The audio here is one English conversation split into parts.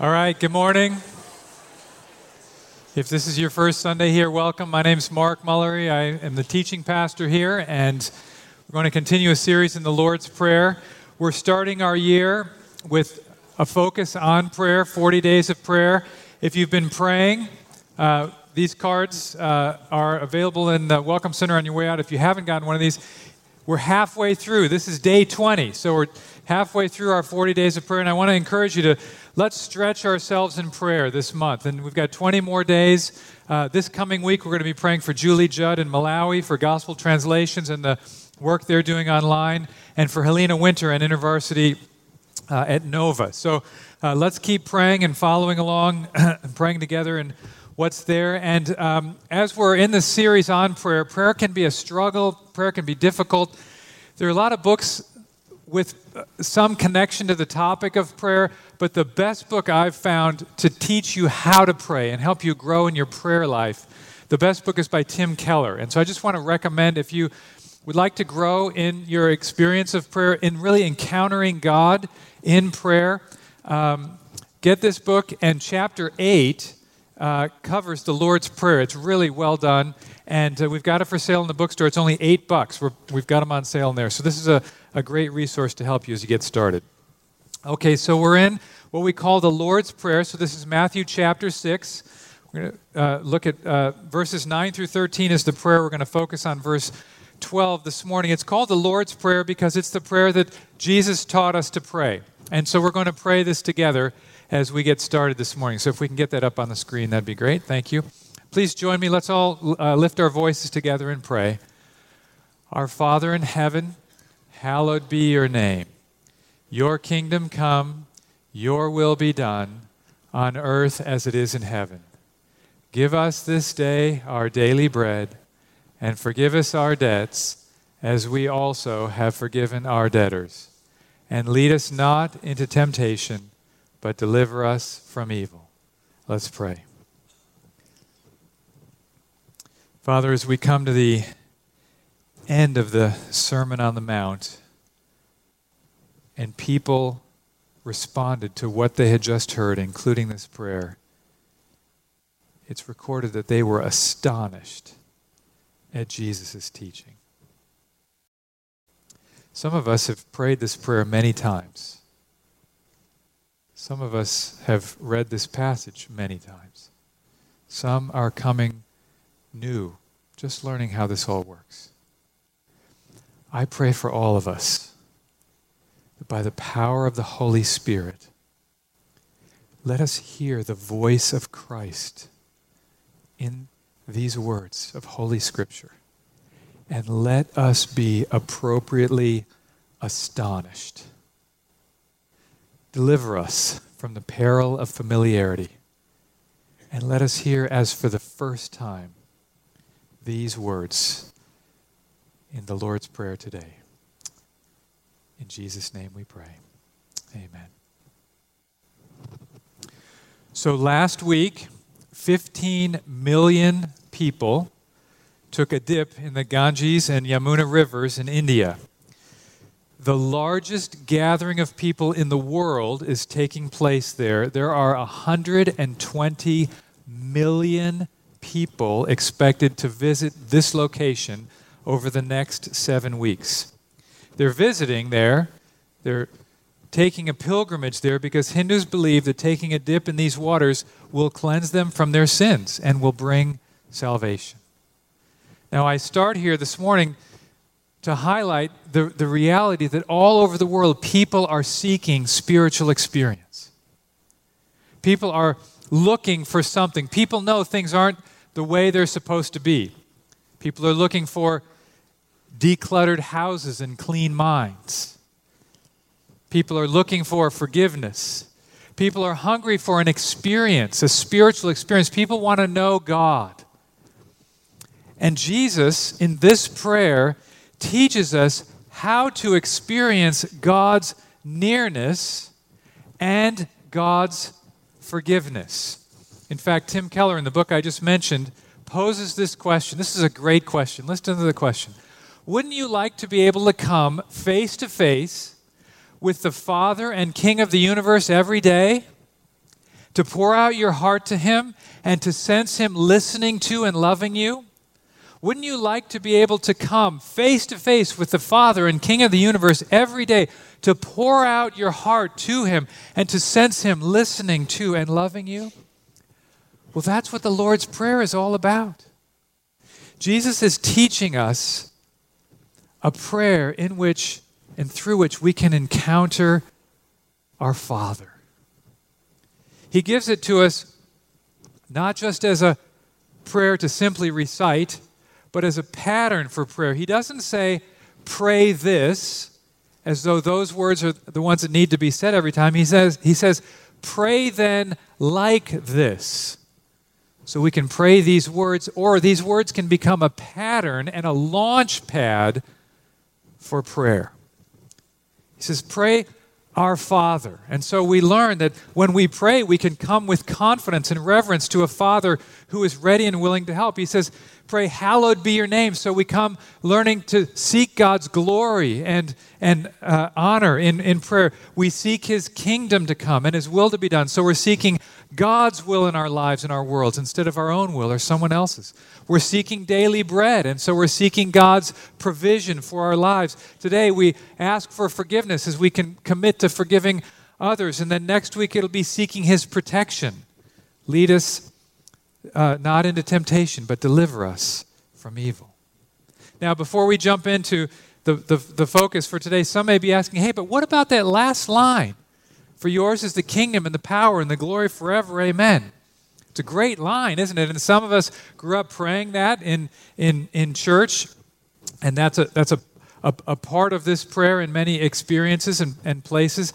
All right, good morning. If this is your first Sunday here, welcome. My name is Mark Mullery. I am the teaching pastor here, and we're going to continue a series in the Lord's Prayer. We're starting our year with a focus on prayer 40 days of prayer. If you've been praying, uh, these cards uh, are available in the Welcome Center on your way out. If you haven't gotten one of these, we're halfway through. This is day 20. So we're halfway through our 40 days of prayer, and I want to encourage you to let's stretch ourselves in prayer this month. And we've got 20 more days. Uh, this coming week, we're going to be praying for Julie Judd in Malawi for gospel translations and the work they're doing online, and for Helena Winter and InterVarsity uh, at Nova. So uh, let's keep praying and following along and praying together and what's there. And um, as we're in this series on prayer, prayer can be a struggle, prayer can be difficult. There are a lot of books with uh, some connection to the topic of prayer, but the best book I've found to teach you how to pray and help you grow in your prayer life, the best book is by Tim Keller. And so I just want to recommend if you would like to grow in your experience of prayer, in really encountering God in prayer, um, get this book. And chapter 8 uh, covers the Lord's Prayer. It's really well done. And uh, we've got it for sale in the bookstore. It's only eight bucks. we have got them on sale in there. So this is a, a great resource to help you as you get started. Okay, so we're in what we call the Lord's Prayer. So this is Matthew chapter 6. We're going to uh, look at uh, verses 9 through 13 is the prayer. We're going to focus on verse 12 this morning. It's called the Lord's Prayer because it's the prayer that Jesus taught us to pray. And so we're going to pray this together as we get started this morning. So if we can get that up on the screen, that'd be great. Thank you. Please join me. Let's all uh, lift our voices together and pray. Our Father in heaven, hallowed be your name. Your kingdom come, your will be done, on earth as it is in heaven. Give us this day our daily bread, and forgive us our debts, as we also have forgiven our debtors. And lead us not into temptation, but deliver us from evil. Let's pray. Father, as we come to the end of the Sermon on the Mount, and people responded to what they had just heard, including this prayer, it's recorded that they were astonished at Jesus' teaching. Some of us have prayed this prayer many times. Some of us have read this passage many times. Some are coming new, just learning how this all works. I pray for all of us that by the power of the Holy Spirit, let us hear the voice of Christ in these words of Holy Scripture. And let us be appropriately astonished. Deliver us from the peril of familiarity. And let us hear, as for the first time, these words in the Lord's Prayer today. In Jesus' name we pray. Amen. So last week, 15 million people took a dip in the Ganges and Yamuna rivers in India. The largest gathering of people in the world is taking place there. There are 120 million people expected to visit this location over the next seven weeks. They're visiting there, they're taking a pilgrimage there because Hindus believe that taking a dip in these waters will cleanse them from their sins and will bring salvation. Now, I start here this morning to highlight the, the reality that all over the world, people are seeking spiritual experience. People are looking for something. People know things aren't the way they're supposed to be. People are looking for decluttered houses and clean minds. People are looking for forgiveness. People are hungry for an experience, a spiritual experience. People want to know God. And Jesus, in this prayer, teaches us how to experience God's nearness and God's forgiveness. In fact, Tim Keller, in the book I just mentioned, poses this question. This is a great question. Listen to the question. Wouldn't you like to be able to come face to face with the Father and King of the universe every day to pour out your heart to Him and to sense Him listening to and loving you? Wouldn't you like to be able to come face to face with the Father and King of the universe every day to pour out your heart to Him and to sense Him listening to and loving you? Well, that's what the Lord's Prayer is all about. Jesus is teaching us a prayer in which and through which we can encounter our Father. He gives it to us not just as a prayer to simply recite, but as a pattern for prayer. He doesn't say, pray this, as though those words are the ones that need to be said every time. He says, he says pray then like this. So we can pray these words, or these words can become a pattern and a launch pad for prayer. He says, Pray our Father. And so we learn that when we pray, we can come with confidence and reverence to a Father who is ready and willing to help. He says, Pray, hallowed be your name. So we come learning to seek God's glory and, and uh, honor in, in prayer. We seek His kingdom to come and His will to be done. So we're seeking God's will in our lives and our worlds instead of our own will or someone else's. We're seeking daily bread, and so we're seeking God's provision for our lives. Today, we ask for forgiveness as we can commit to forgiving others. And then next week, it'll be seeking His protection. Lead us uh, not into temptation, but deliver us from evil. Now, before we jump into the, the, the focus for today, some may be asking, hey, but what about that last line? For yours is the kingdom and the power and the glory forever. Amen. It's a great line, isn't it? And some of us grew up praying that in, in, in church, and that's a, that's a, a, a part of this prayer in many experiences and, and places.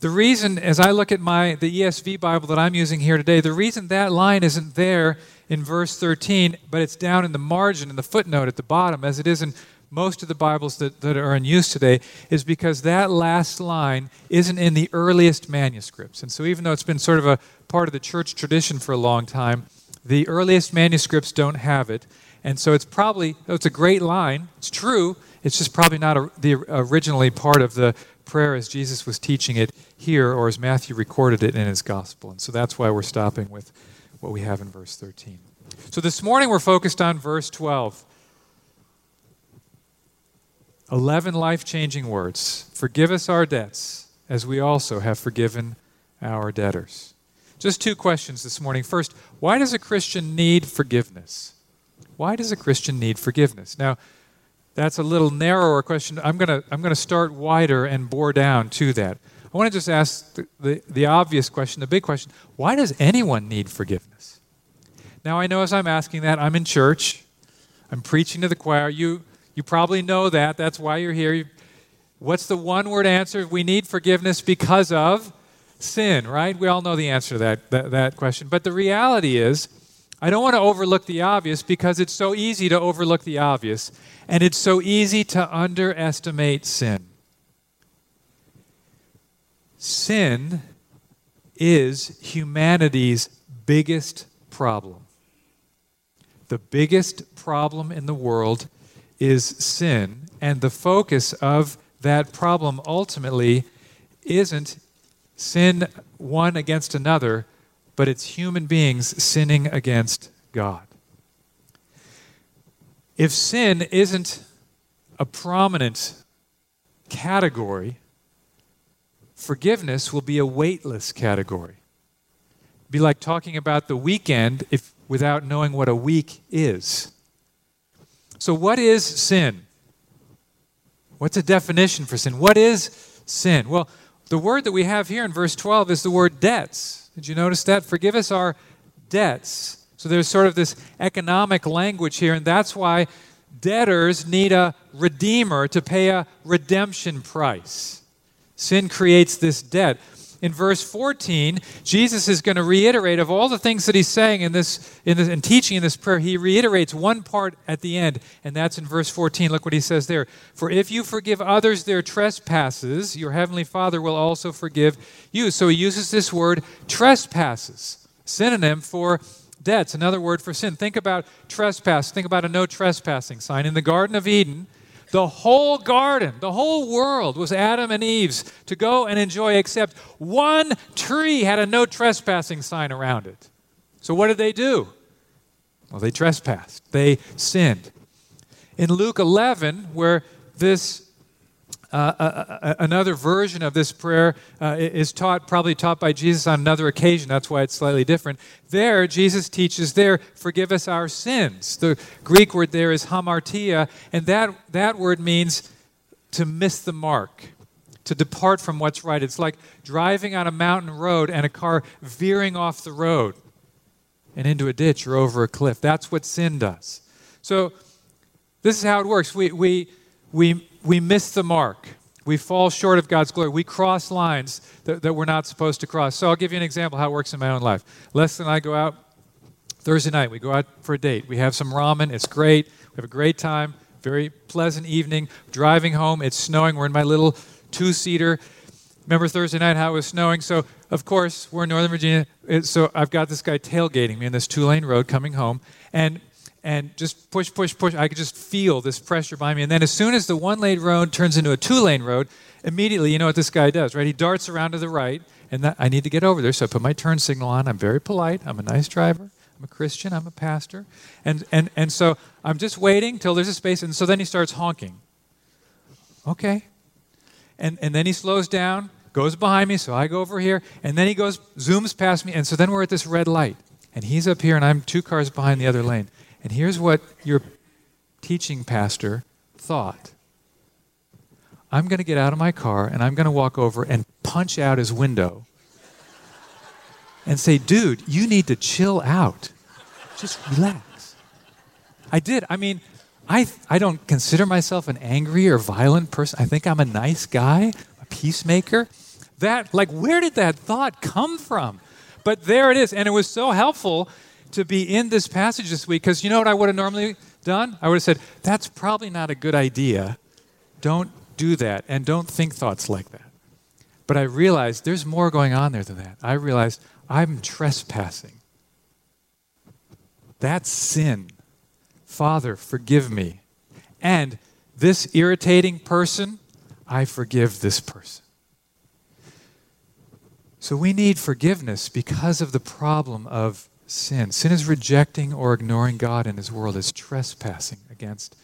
The reason, as I look at my the ESV Bible that I'm using here today, the reason that line isn't there in verse 13, but it's down in the margin, in the footnote at the bottom, as it is in most of the Bibles that, that are in use today, is because that last line isn't in the earliest manuscripts. And so, even though it's been sort of a part of the church tradition for a long time, the earliest manuscripts don't have it. And so, it's probably, it's a great line. It's true. It's just probably not a, the originally part of the prayer as Jesus was teaching it here or as Matthew recorded it in his gospel. And so that's why we're stopping with what we have in verse 13. So this morning we're focused on verse 12. 11 life changing words. Forgive us our debts as we also have forgiven our debtors. Just two questions this morning. First, why does a Christian need forgiveness? Why does a Christian need forgiveness? Now, that's a little narrower question. I'm going to I'm going to start wider and bore down to that. I want to just ask the, the, the, obvious question, the big question why does anyone need forgiveness? Now, I know as I'm asking that, I'm in church, I'm preaching to the choir. You, you probably know that. That's why you're here. What's the one word answer? We need forgiveness because of sin, right? We all know the answer to that, that, that question. But the reality is, I don't want to overlook the obvious because it's so easy to overlook the obvious, and it's so easy to underestimate sin. Sin is humanity's biggest problem. The biggest problem in the world is sin, and the focus of that problem ultimately isn't sin one against another but it's human beings sinning against God. If sin isn't a prominent category, forgiveness will be a weightless category. It'd be like talking about the weekend if without knowing what a week is. So what is sin? What's a definition for sin? What is sin? Well, the word that we have here in verse 12 is the word debts. Did you notice that? Forgive us our debts. So there's sort of this economic language here, and that's why debtors need a redeemer to pay a redemption price. Sin creates this debt in verse 14, Jesus is going to reiterate of all the things that he's saying in this, in this in teaching in this prayer, he reiterates one part at the end, and that's in verse 14. Look what he says there. For if you forgive others their trespasses, your heavenly Father will also forgive you. So he uses this word trespasses, synonym for debts, another word for sin. Think about trespass. Think about a no trespassing sign. In the Garden of Eden, The whole garden, the whole world was Adam and Eve's to go and enjoy, except one tree had a no trespassing sign around it. So what did they do? Well, they trespassed, they sinned. In Luke 11, where this uh, uh, uh, another version of this prayer uh, is taught, probably taught by Jesus on another occasion. That's why it's slightly different. There, Jesus teaches there, forgive us our sins. The Greek word there is hamartia, and that, that word means to miss the mark, to depart from what's right. It's like driving on a mountain road and a car veering off the road and into a ditch or over a cliff. That's what sin does. So, this is how it works. We, we, we, we miss the mark. We fall short of God's glory. We cross lines that, that we're not supposed to cross. So I'll give you an example how it works in my own life. Leslie and I go out Thursday night. We go out for a date. We have some ramen. It's great. We have a great time. Very pleasant evening. Driving home. It's snowing. We're in my little two seater. Remember Thursday night how it was snowing? So, of course, we're in Northern Virginia. So I've got this guy tailgating me in this two lane road coming home. And and just push, push, push. I could just feel this pressure behind me. And then as soon as the one lane road turns into a two lane road, immediately you know what this guy does, right? He darts around to the right, and that, I need to get over there. So I put my turn signal on. I'm very polite. I'm a nice driver. I'm a Christian. I'm a pastor. And, and, and so I'm just waiting till there's a space. And so then he starts honking. Okay. And, and then he slows down, goes behind me. So I go over here. And then he goes, zooms past me. And so then we're at this red light. And he's up here, and I'm two cars behind the other lane. And here's what your teaching pastor thought I'm going to get out of my car and I'm going to walk over and punch out his window and say, dude, you need to chill out. Just relax. I did. I mean, I, I don't consider myself an angry or violent person. I think I'm a nice guy, a peacemaker. That, like, where did that thought come from? But there it is. And it was so helpful to be in this passage this week because you know what I would have normally done? I would have said, that's probably not a good idea. Don't do that and don't think thoughts like that. But I realized there's more going on there than that. I realized I'm trespassing. That's sin. Father, forgive me. And this irritating person, I forgive this person. So we need forgiveness because of the problem of sin. Sin is rejecting or ignoring God and His world, is trespassing against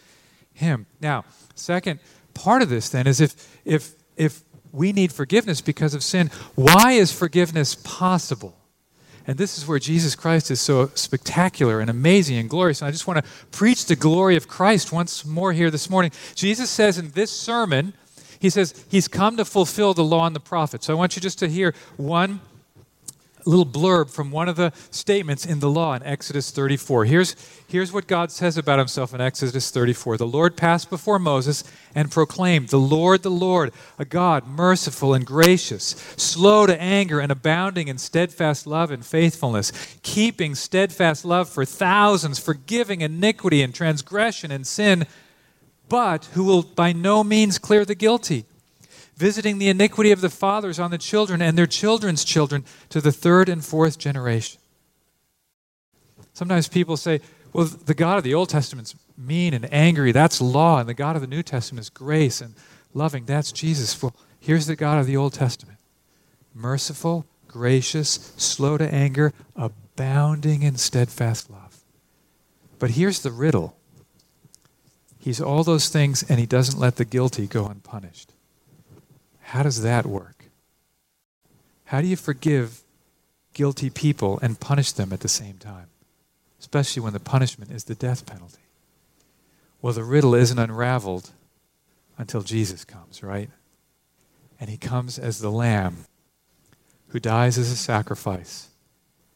Him. Now, second part of this then is if if if we need forgiveness because of sin, why is forgiveness possible? And this is where Jesus Christ is so spectacular and amazing and glorious. And I just want to preach the glory of Christ once more here this morning. Jesus says in this sermon, He says, He's come to fulfill the law and the prophets. So I want you just to hear one little blurb from one of the statements in the law in Exodus 34. Here's, here's what God says about himself in Exodus 34. The Lord passed before Moses and proclaimed, The Lord, the Lord, a God merciful and gracious, slow to anger and abounding in steadfast love and faithfulness, keeping steadfast love for thousands, forgiving iniquity and transgression and sin, but who will by no means clear the guilty visiting the iniquity of the fathers on the children and their children's children to the third and fourth generation. Sometimes people say, well, the God of the Old Testament's mean and angry. That's law. And the God of the New Testament is grace and loving. That's Jesus. Well, here's the God of the Old Testament merciful, gracious, slow to anger, abounding in steadfast love. But here's the riddle He's all those things, and he doesn't let the guilty go unpunished. How does that work? How do you forgive guilty people and punish them at the same time? Especially when the punishment is the death penalty. Well, the riddle isn't unraveled until Jesus comes, right? And he comes as the lamb who dies as a sacrifice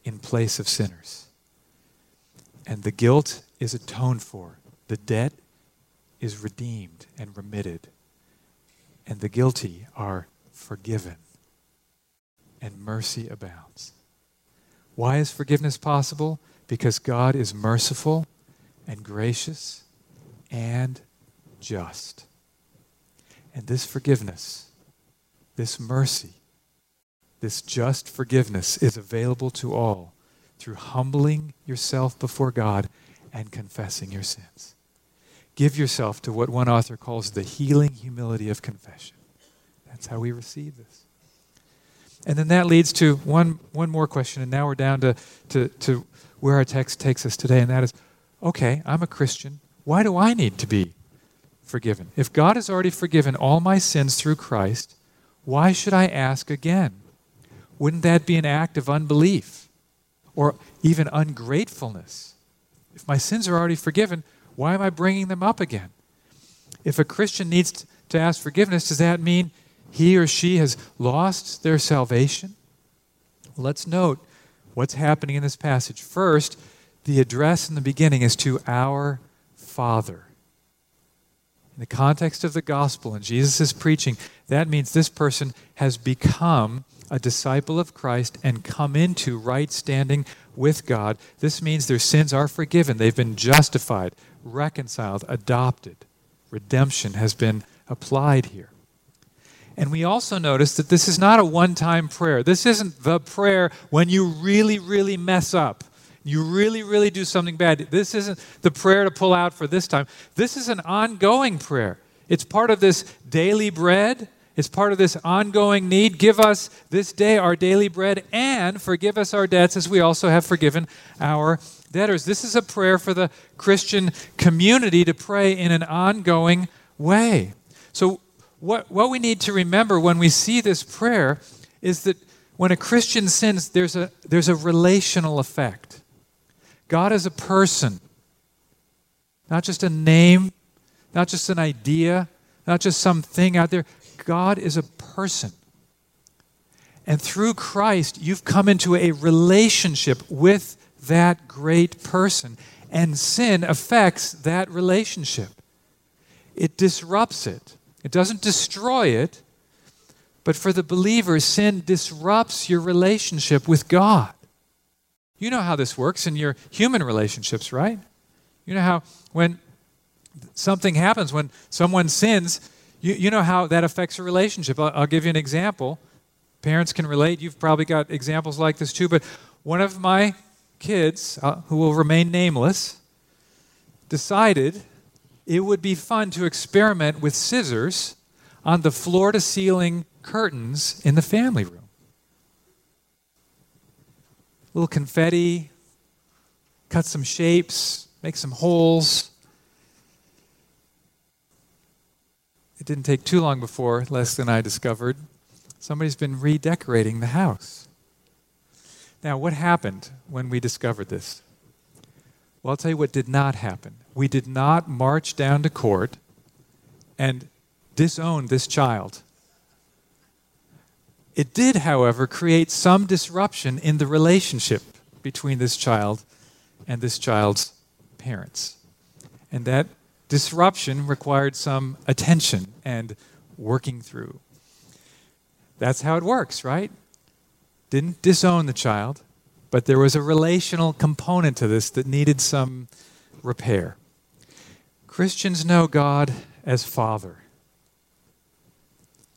in place of sinners. And the guilt is atoned for, the debt is redeemed and remitted and the guilty are forgiven, and mercy abounds. Why is forgiveness possible? Because God is merciful and gracious and just. And this forgiveness, this mercy, this just forgiveness is available to all through humbling yourself before God and confessing your sins give yourself to what one author calls the healing humility of confession. That's how we receive this. And then that leads to one, one more question, and now we're down to, to, to where our text takes us today, and that is okay, I'm a Christian. Why do I need to be forgiven? If God has already forgiven all my sins through Christ, why should I ask again? Wouldn't that be an act of unbelief or even ungratefulness? If my sins are already forgiven, why am I bringing them up again? If a Christian needs to ask forgiveness, does that mean he or she has lost their salvation? Let's note what's happening in this passage. First, the address in the beginning is to our Father. In the context of the gospel and Jesus' is preaching, that means this person has become a disciple of Christ and come into right standing with God. This means their sins are forgiven. They've been justified, reconciled, adopted. Redemption has been applied here. And we also notice that this is not a one time prayer. This isn't the prayer when you really, really mess up. You really, really do something bad. This isn't the prayer to pull out for this time. This is an ongoing prayer. It's part of this daily bread. It's part of this ongoing need. Give us this day our daily bread and forgive us our debts as we also have forgiven our debtors. This is a prayer for the Christian community to pray in an ongoing way. So what, what we need to remember when we see this prayer is that when a Christian sins, there's a, there's a relational effect. God is a person, not just a name, not just an idea, not just something out there. God is a person. And through Christ, you've come into a relationship with that great person. And sin affects that relationship, it disrupts it. It doesn't destroy it, but for the believer, sin disrupts your relationship with God. You know how this works in your human relationships, right? You know how when something happens, when someone sins, you, you know how that affects a relationship. I'll, I'll give you an example. Parents can relate. You've probably got examples like this too. But one of my kids, uh, who will remain nameless, decided it would be fun to experiment with scissors on the floor to ceiling curtains in the family room. A little confetti, cut some shapes, make some holes. It didn't take too long before Leslie and I discovered somebody's been redecorating the house. Now, what happened when we discovered this? Well, I'll tell you what did not happen. We did not march down to court and disown this child. It did, however, create some disruption in the relationship between this child and this child's parents. And that disruption required some attention and working through. That's how it works, right? Didn't disown the child, but there was a relational component to this that needed some repair. Christians know God as Father.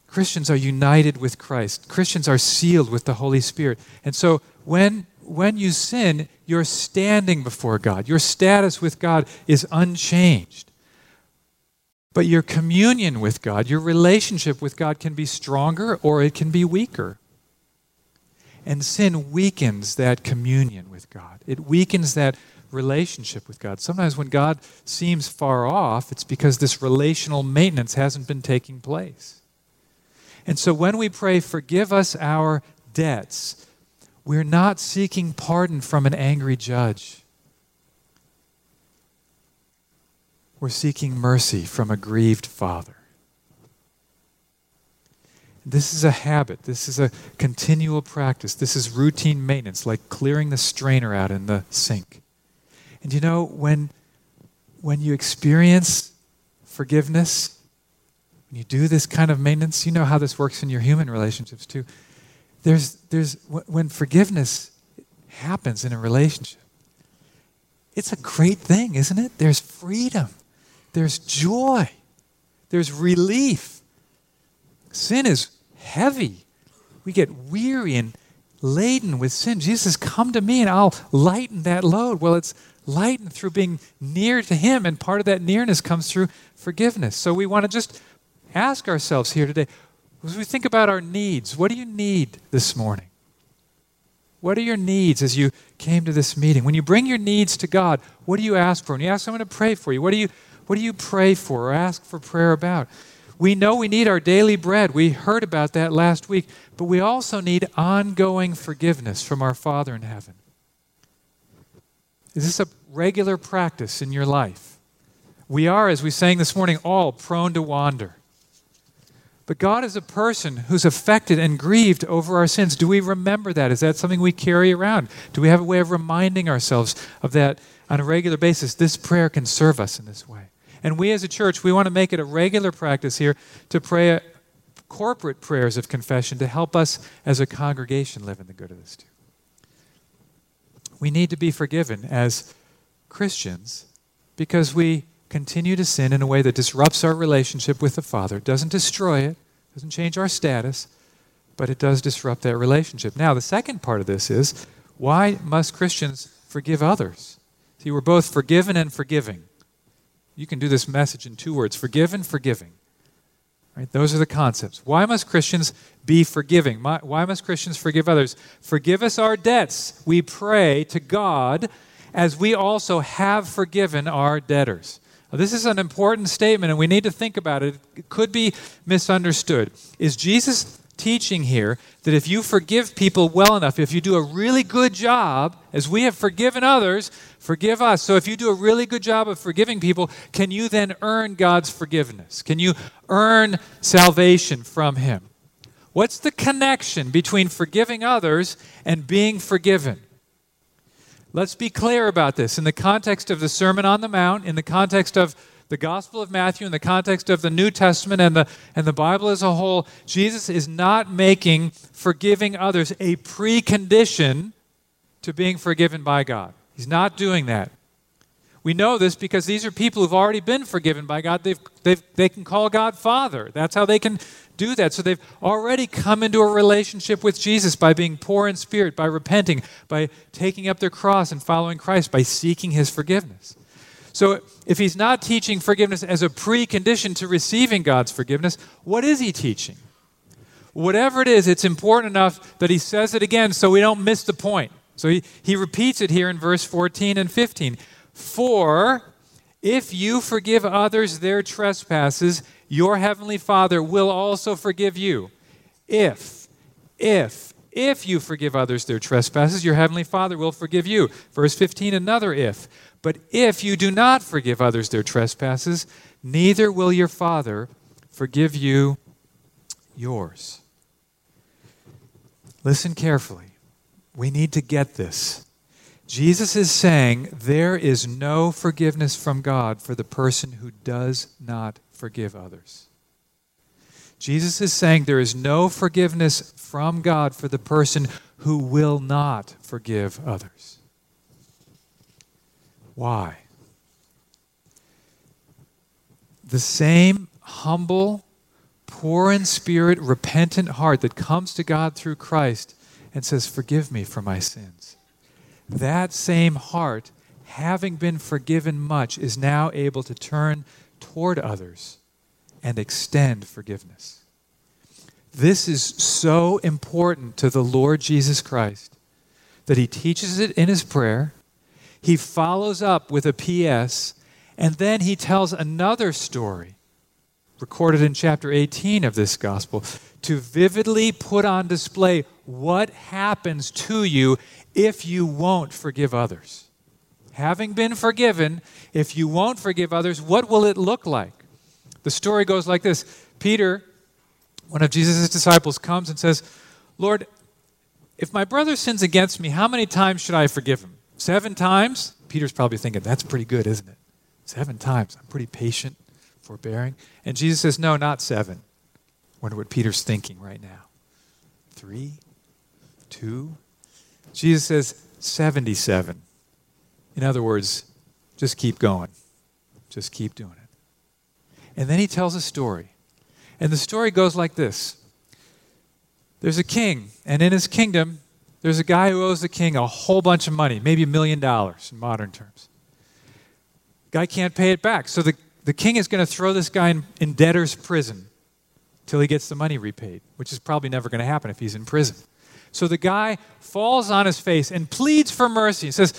Christians are united with Christ. Christians are sealed with the Holy Spirit. And so when, when you sin, you're standing before God. Your status with God is unchanged. But your communion with God, your relationship with God can be stronger or it can be weaker. And sin weakens that communion with God. It weakens that relationship with God. Sometimes when God seems far off, it's because this relational maintenance hasn't been taking place. And so when we pray, forgive us our debts, we're not seeking pardon from an angry judge. We're seeking mercy from a grieved father. This is a habit. This is a continual practice. This is routine maintenance, like clearing the strainer out in the sink. And you know, when, when you experience forgiveness, when you do this kind of maintenance, you know how this works in your human relationships too. There's, there's, when forgiveness happens in a relationship, it's a great thing, isn't it? There's freedom, there's joy, there's relief Sin is heavy. We get weary and laden with sin. Jesus Come to me and I'll lighten that load. Well, it's lightened through being near to Him, and part of that nearness comes through forgiveness. So we want to just ask ourselves here today as we think about our needs, what do you need this morning? What are your needs as you came to this meeting? When you bring your needs to God, what do you ask for? When you ask someone to pray for you, what do you, what do you pray for or ask for prayer about? We know we need our daily bread. We heard about that last week. But we also need ongoing forgiveness from our Father in heaven. Is this a regular practice in your life? We are, as we sang this morning, all prone to wander. But God is a person who's affected and grieved over our sins. Do we remember that? Is that something we carry around? Do we have a way of reminding ourselves of that on a regular basis? This prayer can serve us in this way. And we as a church, we want to make it a regular practice here to pray corporate prayers of confession to help us as a congregation live in the good of this too. We need to be forgiven as Christians because we continue to sin in a way that disrupts our relationship with the Father. Doesn't destroy it, doesn't change our status, but it does disrupt that relationship. Now, the second part of this is why must Christians forgive others? See, we're both forgiven and forgiving. You can do this message in two words forgiven, forgiving. Right? Those are the concepts. Why must Christians be forgiving? Why must Christians forgive others? Forgive us our debts, we pray to God, as we also have forgiven our debtors. Now, this is an important statement, and we need to think about it. It could be misunderstood. Is Jesus teaching here that if you forgive people well enough, if you do a really good job, as we have forgiven others, forgive us. So if you do a really good job of forgiving people, can you then earn God's forgiveness? Can you earn salvation from Him? What's the connection between forgiving others and being forgiven? Let's be clear about this. In the context of the Sermon on the Mount, in the context of the Gospel of Matthew, in the context of the New Testament and the, and the Bible as a whole, Jesus is not making forgiving others a precondition to being forgiven by God. He's not doing that. We know this because these are people who've already been forgiven by God. They've, they've, they can call God Father. That's how they can do that. So they've already come into a relationship with Jesus by being poor in spirit, by repenting, by taking up their cross and following Christ, by seeking his forgiveness. So, if he's not teaching forgiveness as a precondition to receiving God's forgiveness, what is he teaching? Whatever it is, it's important enough that he says it again so we don't miss the point. So, he, he repeats it here in verse 14 and 15. For if you forgive others their trespasses, your heavenly Father will also forgive you. If, if, if you forgive others their trespasses, your heavenly Father will forgive you. Verse 15, another if. But if you do not forgive others their trespasses, neither will your Father forgive you yours. Listen carefully. We need to get this. Jesus is saying there is no forgiveness from God for the person who does not forgive others. Jesus is saying there is no forgiveness from God for the person who will not forgive others. Why? The same humble, poor in spirit, repentant heart that comes to God through Christ and says, Forgive me for my sins. That same heart, having been forgiven much, is now able to turn toward others and extend forgiveness. This is so important to the Lord Jesus Christ that he teaches it in his prayer he follows up with a P.S., and then he tells another story, recorded in chapter 18 of this gospel, to vividly put on display what happens to you if you won't forgive others. Having been forgiven, if you won't forgive others, what will it look like? The story goes like this Peter, one of Jesus' disciples, comes and says, Lord, if my brother sins against me, how many times should I forgive him? Seven times? Peter's probably thinking, that's pretty good, isn't it? Seven times. I'm pretty patient, forbearing. And Jesus says, no, not seven. Wonder what Peter's thinking right now. Three? Two? Jesus says, 77. In other words, just keep going. Just keep doing it. And then he tells a story. And the story goes like this There's a king, and in his kingdom, there's a guy who owes the king a whole bunch of money, maybe a million dollars in modern terms. Guy can't pay it back. So the, the king is going to throw this guy in, in debtor's prison till he gets the money repaid, which is probably never going to happen if he's in prison. So the guy falls on his face and pleads for mercy. He says,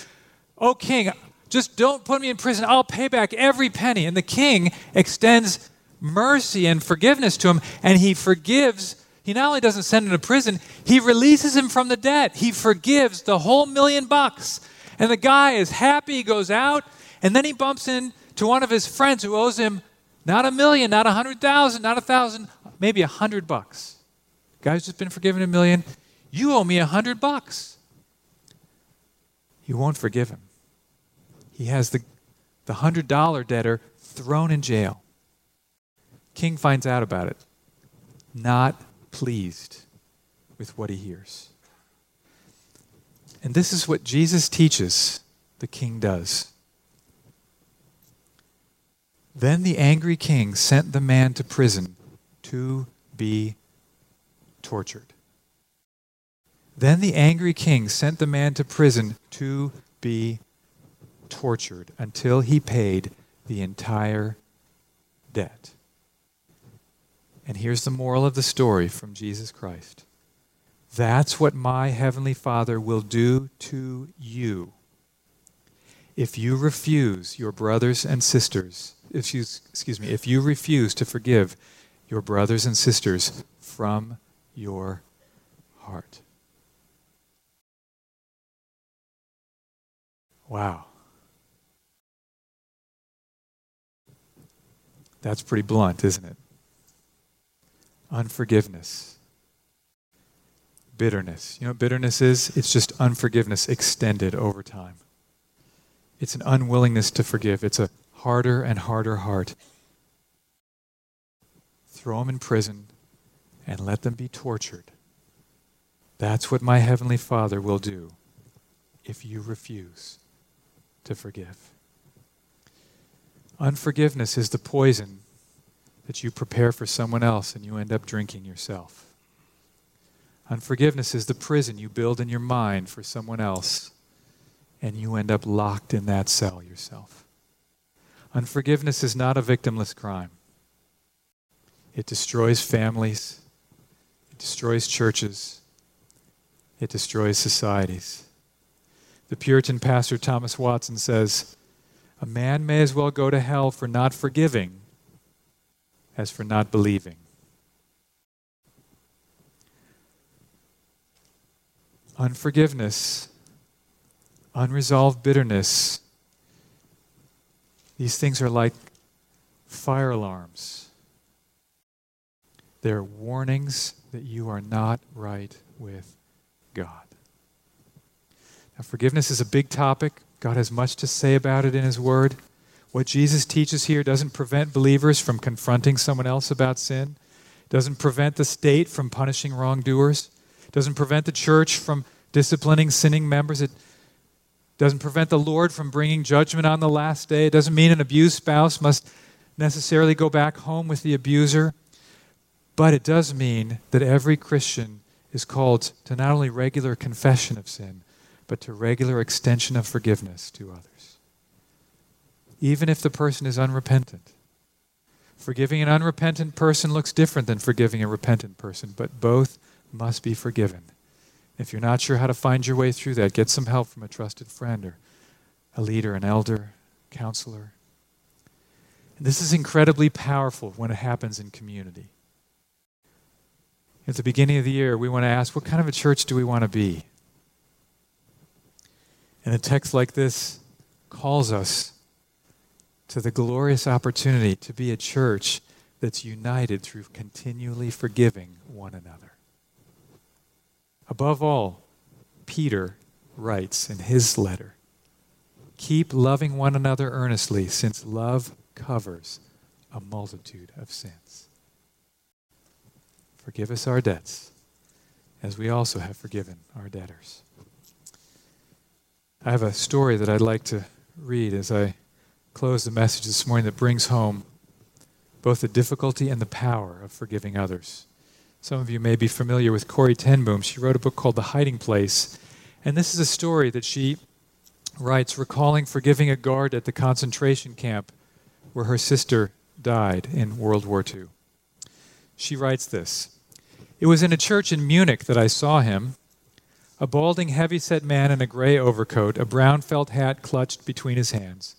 Oh, king, just don't put me in prison. I'll pay back every penny. And the king extends mercy and forgiveness to him, and he forgives. He not only doesn't send him to prison, he releases him from the debt. He forgives the whole million bucks. And the guy is happy, he goes out, and then he bumps into one of his friends who owes him not a million, not a hundred thousand, not a thousand, maybe a hundred bucks. Guy's just been forgiven a million. You owe me a hundred bucks. He won't forgive him. He has the, the hundred dollar debtor thrown in jail. King finds out about it, not pleased with what he hears. And this is what Jesus teaches the king does. Then the angry king sent the man to prison to be tortured. Then the angry king sent the man to prison to be tortured until he paid the entire debt. And here's the moral of the story from Jesus Christ. That's what my heavenly Father will do to you if you refuse your brothers and sisters, if you, excuse me, if you refuse to forgive your brothers and sisters from your heart. Wow. That's pretty blunt, isn't it? Unforgiveness. Bitterness. You know what bitterness is? It's just unforgiveness extended over time. It's an unwillingness to forgive. It's a harder and harder heart. Throw them in prison and let them be tortured. That's what my Heavenly Father will do if you refuse to forgive. Unforgiveness is the poison that you prepare for someone else and you end up drinking yourself. Unforgiveness is the prison you build in your mind for someone else and you end up locked in that cell yourself. Unforgiveness is not a victimless crime. It destroys families, it destroys churches, it destroys societies. The Puritan pastor Thomas Watson says, A man may as well go to hell for not forgiving as for not believing. Unforgiveness, unresolved bitterness, these things are like fire alarms. They're warnings that you are not right with God. Now, forgiveness is a big topic. God has much to say about it in His Word. What Jesus teaches here doesn't prevent believers from confronting someone else about sin, doesn't prevent the state from punishing wrongdoers, doesn't prevent the church from disciplining sinning members. It doesn't prevent the Lord from bringing judgment on the last day. It doesn't mean an abused spouse must necessarily go back home with the abuser. But it does mean that every Christian is called to not only regular confession of sin, but to regular extension of forgiveness to others even if the person is unrepentant. Forgiving an unrepentant person looks different than forgiving a repentant person, but both must be forgiven. If you're not sure how to find your way through that, get some help from a trusted friend or a leader, an elder, counselor. And this is incredibly powerful when it happens in community. At the beginning of the year, we want to ask, what kind of a church do we want to be? And a text like this calls us to the glorious opportunity to be a church that's united through continually forgiving one another. Above all, Peter writes in his letter Keep loving one another earnestly, since love covers a multitude of sins. Forgive us our debts, as we also have forgiven our debtors. I have a story that I'd like to read as I close the message this morning that brings home both the difficulty and the power of forgiving others. Some of you may be familiar with Corrie ten Boom. She wrote a book called The Hiding Place. And this is a story that she writes recalling forgiving a guard at the concentration camp where her sister died in World War II. She writes this It was in a church in Munich that I saw him, a balding, heavy-set man in a gray overcoat, a brown felt hat clutched between his hands.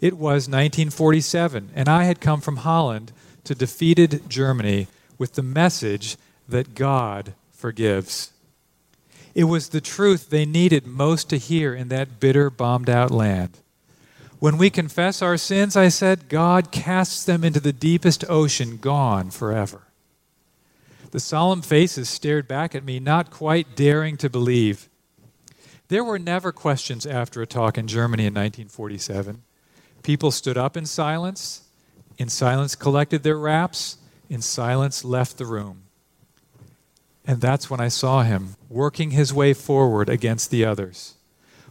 It was 1947, and I had come from Holland to defeated Germany with the message that God forgives. It was the truth they needed most to hear in that bitter, bombed out land. When we confess our sins, I said, God casts them into the deepest ocean, gone forever. The solemn faces stared back at me, not quite daring to believe. There were never questions after a talk in Germany in 1947. People stood up in silence, in silence collected their wraps, in silence left the room. And that's when I saw him working his way forward against the others.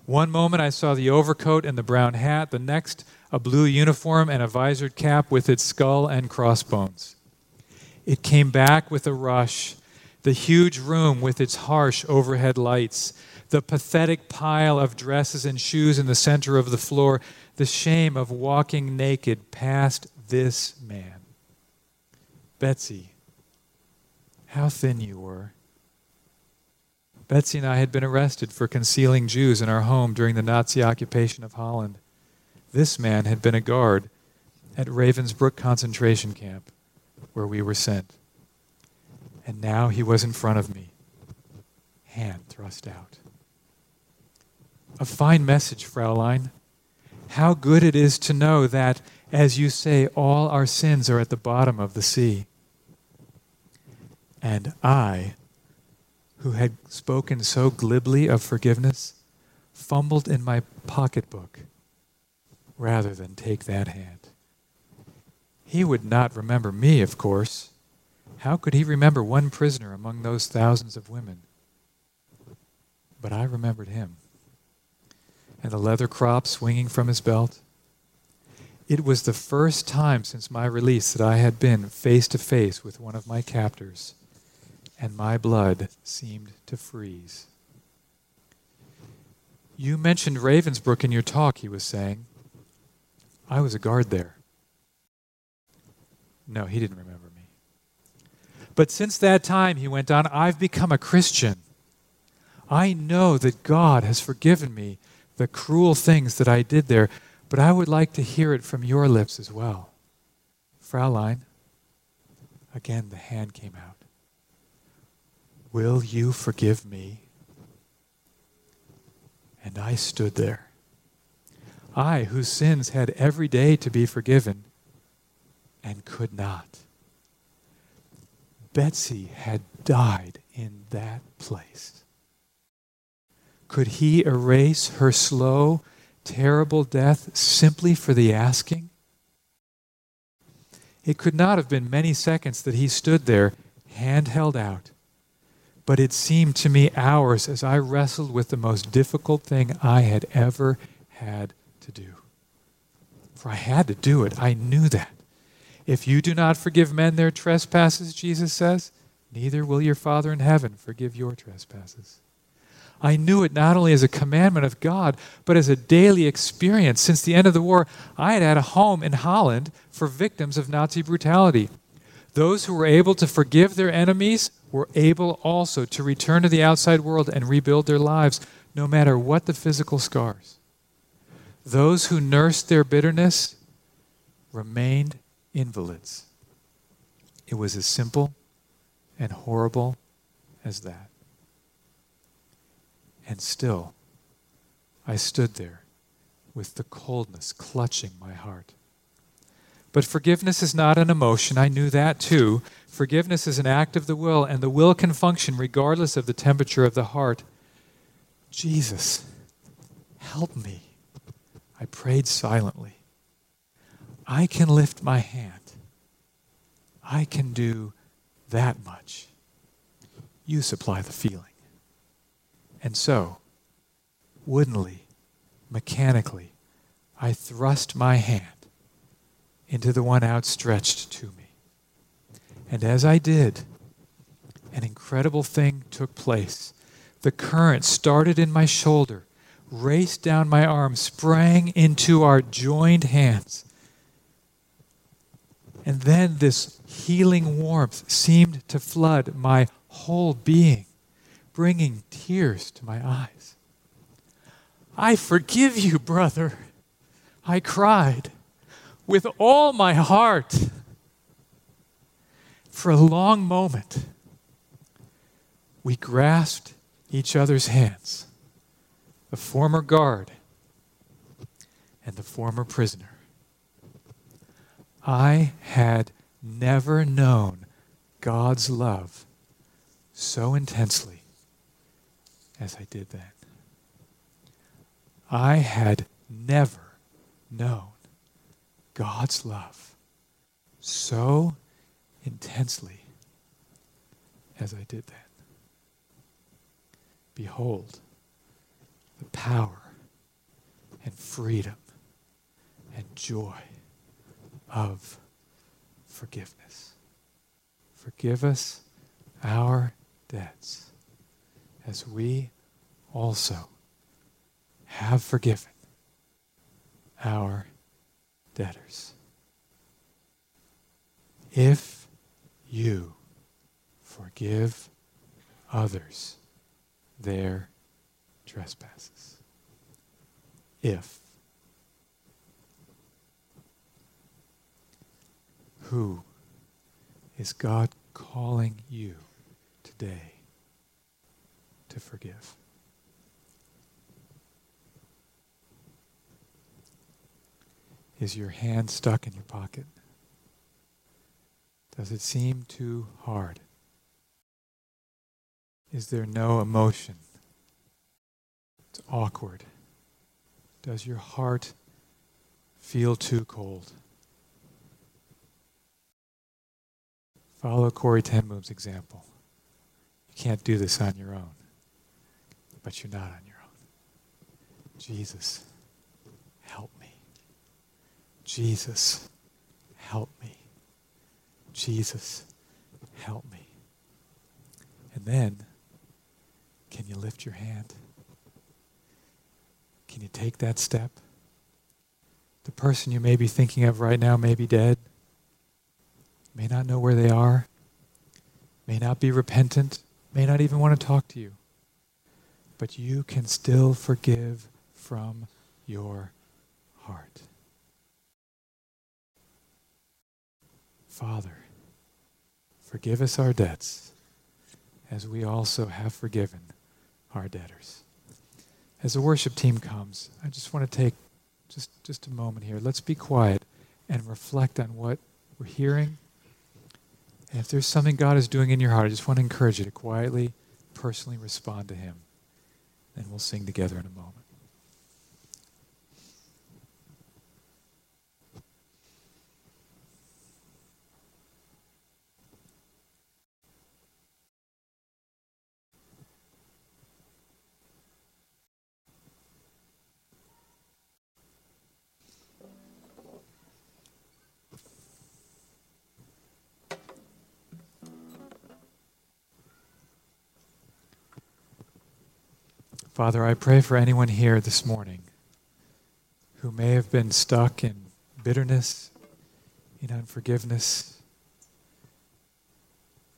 One moment I saw the overcoat and the brown hat, the next, a blue uniform and a visored cap with its skull and crossbones. It came back with a rush. The huge room with its harsh overhead lights, the pathetic pile of dresses and shoes in the center of the floor, the shame of walking naked past this man. Betsie, how thin you were. Betsie and I had been arrested for concealing Jews in our home during the Nazi occupation of Holland. This man had been a guard at Ravensbrück concentration camp where we were sent. And now he was in front of me, hand thrust out. A fine message, Fraulein. How good it is to know that, as you say, all our sins are at the bottom of the sea. And I, who had spoken so glibly of forgiveness, fumbled in my pocketbook rather than take that hand. He would not remember me, of course. How could he remember one prisoner among those thousands of women? But I remembered him. And the leather crop swinging from his belt. It was the first time since my release that I had been face to face with one of my captors, and my blood seemed to freeze. You mentioned Ravensbrück in your talk, he was saying. I was a guard there. No, he didn't remember me. But since that time, he went on, I've become a Christian. I know that God has forgiven me the cruel things that I did there, but I would like to hear it from your lips as well. Fraulein, again the hand came out. Will you forgive me? And I stood there. I, whose sins had every day to be forgiven, and could not. Betsie had died in that place. Could he erase her slow, terrible death simply for the asking? It could not have been many seconds that he stood there, hand held out, but it seemed to me hours as I wrestled with the most difficult thing I had ever had to do. For I had to do it, I knew that. If you do not forgive men their trespasses, Jesus says, neither will your Father in heaven forgive your trespasses. I knew it not only as a commandment of God, but as a daily experience. Since the end of the war, I had had a home in Holland for victims of Nazi brutality. Those who were able to forgive their enemies were able also to return to the outside world and rebuild their lives, no matter what the physical scars. Those who nursed their bitterness remained invalids. It was as simple and horrible as that. And still, I stood there with the coldness clutching my heart. But forgiveness is not an emotion. I knew that too. Forgiveness is an act of the will, and the will can function regardless of the temperature of the heart. Jesus, help me. I prayed silently. I can lift my hand. I can do that much. You supply the feeling. And so, woodenly, mechanically, I thrust my hand into the one outstretched to me. And as I did, an incredible thing took place. The current started in my shoulder, raced down my arm, sprang into our joined hands. And then this healing warmth seemed to flood my whole being, bringing tears to my eyes. I forgive you, brother. I cried with all my heart. For a long moment, we grasped each other's hands the former guard and the former prisoner. I had never known God's love so intensely as I did then. I had never known God's love so intensely as I did then. Behold, the power and freedom and joy of forgiveness. Forgive us our debts as we also have forgiven our debtors. If you forgive others their trespasses. If. Who is God calling you today to forgive? Is your hand stuck in your pocket? Does it seem too hard? Is there no emotion? It's awkward. Does your heart feel too cold? Follow Corrie ten Boom's example. You can't do this on your own, but you're not on your own. Jesus, help me. Jesus, help me. Jesus, help me. And then, can you lift your hand? Can you take that step? The person you may be thinking of right now may be dead, may not know where they are, may not be repentant, may not even want to talk to you. But you can still forgive from your heart. Father, forgive us our debts as we also have forgiven our debtors. As the worship team comes, I just want to take just, just a moment here. Let's be quiet and reflect on what we're hearing. And if there's something God is doing in your heart, I just want to encourage you to quietly, personally respond to Him. And we'll sing together in a moment. Father, I pray for anyone here this morning who may have been stuck in bitterness, in unforgiveness,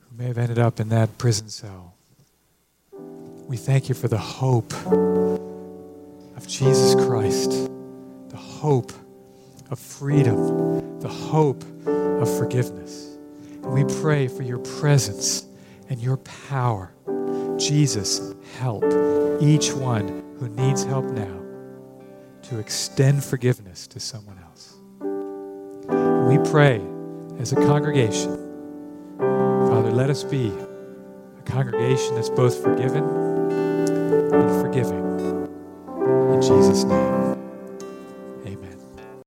who may have ended up in that prison cell. We thank you for the hope of Jesus Christ, the hope of freedom, the hope of forgiveness. And we pray for your presence and your power. Jesus, help each one who needs help now to extend forgiveness to someone else. We pray as a congregation, Father, let us be a congregation that's both forgiven and forgiving. In Jesus' name.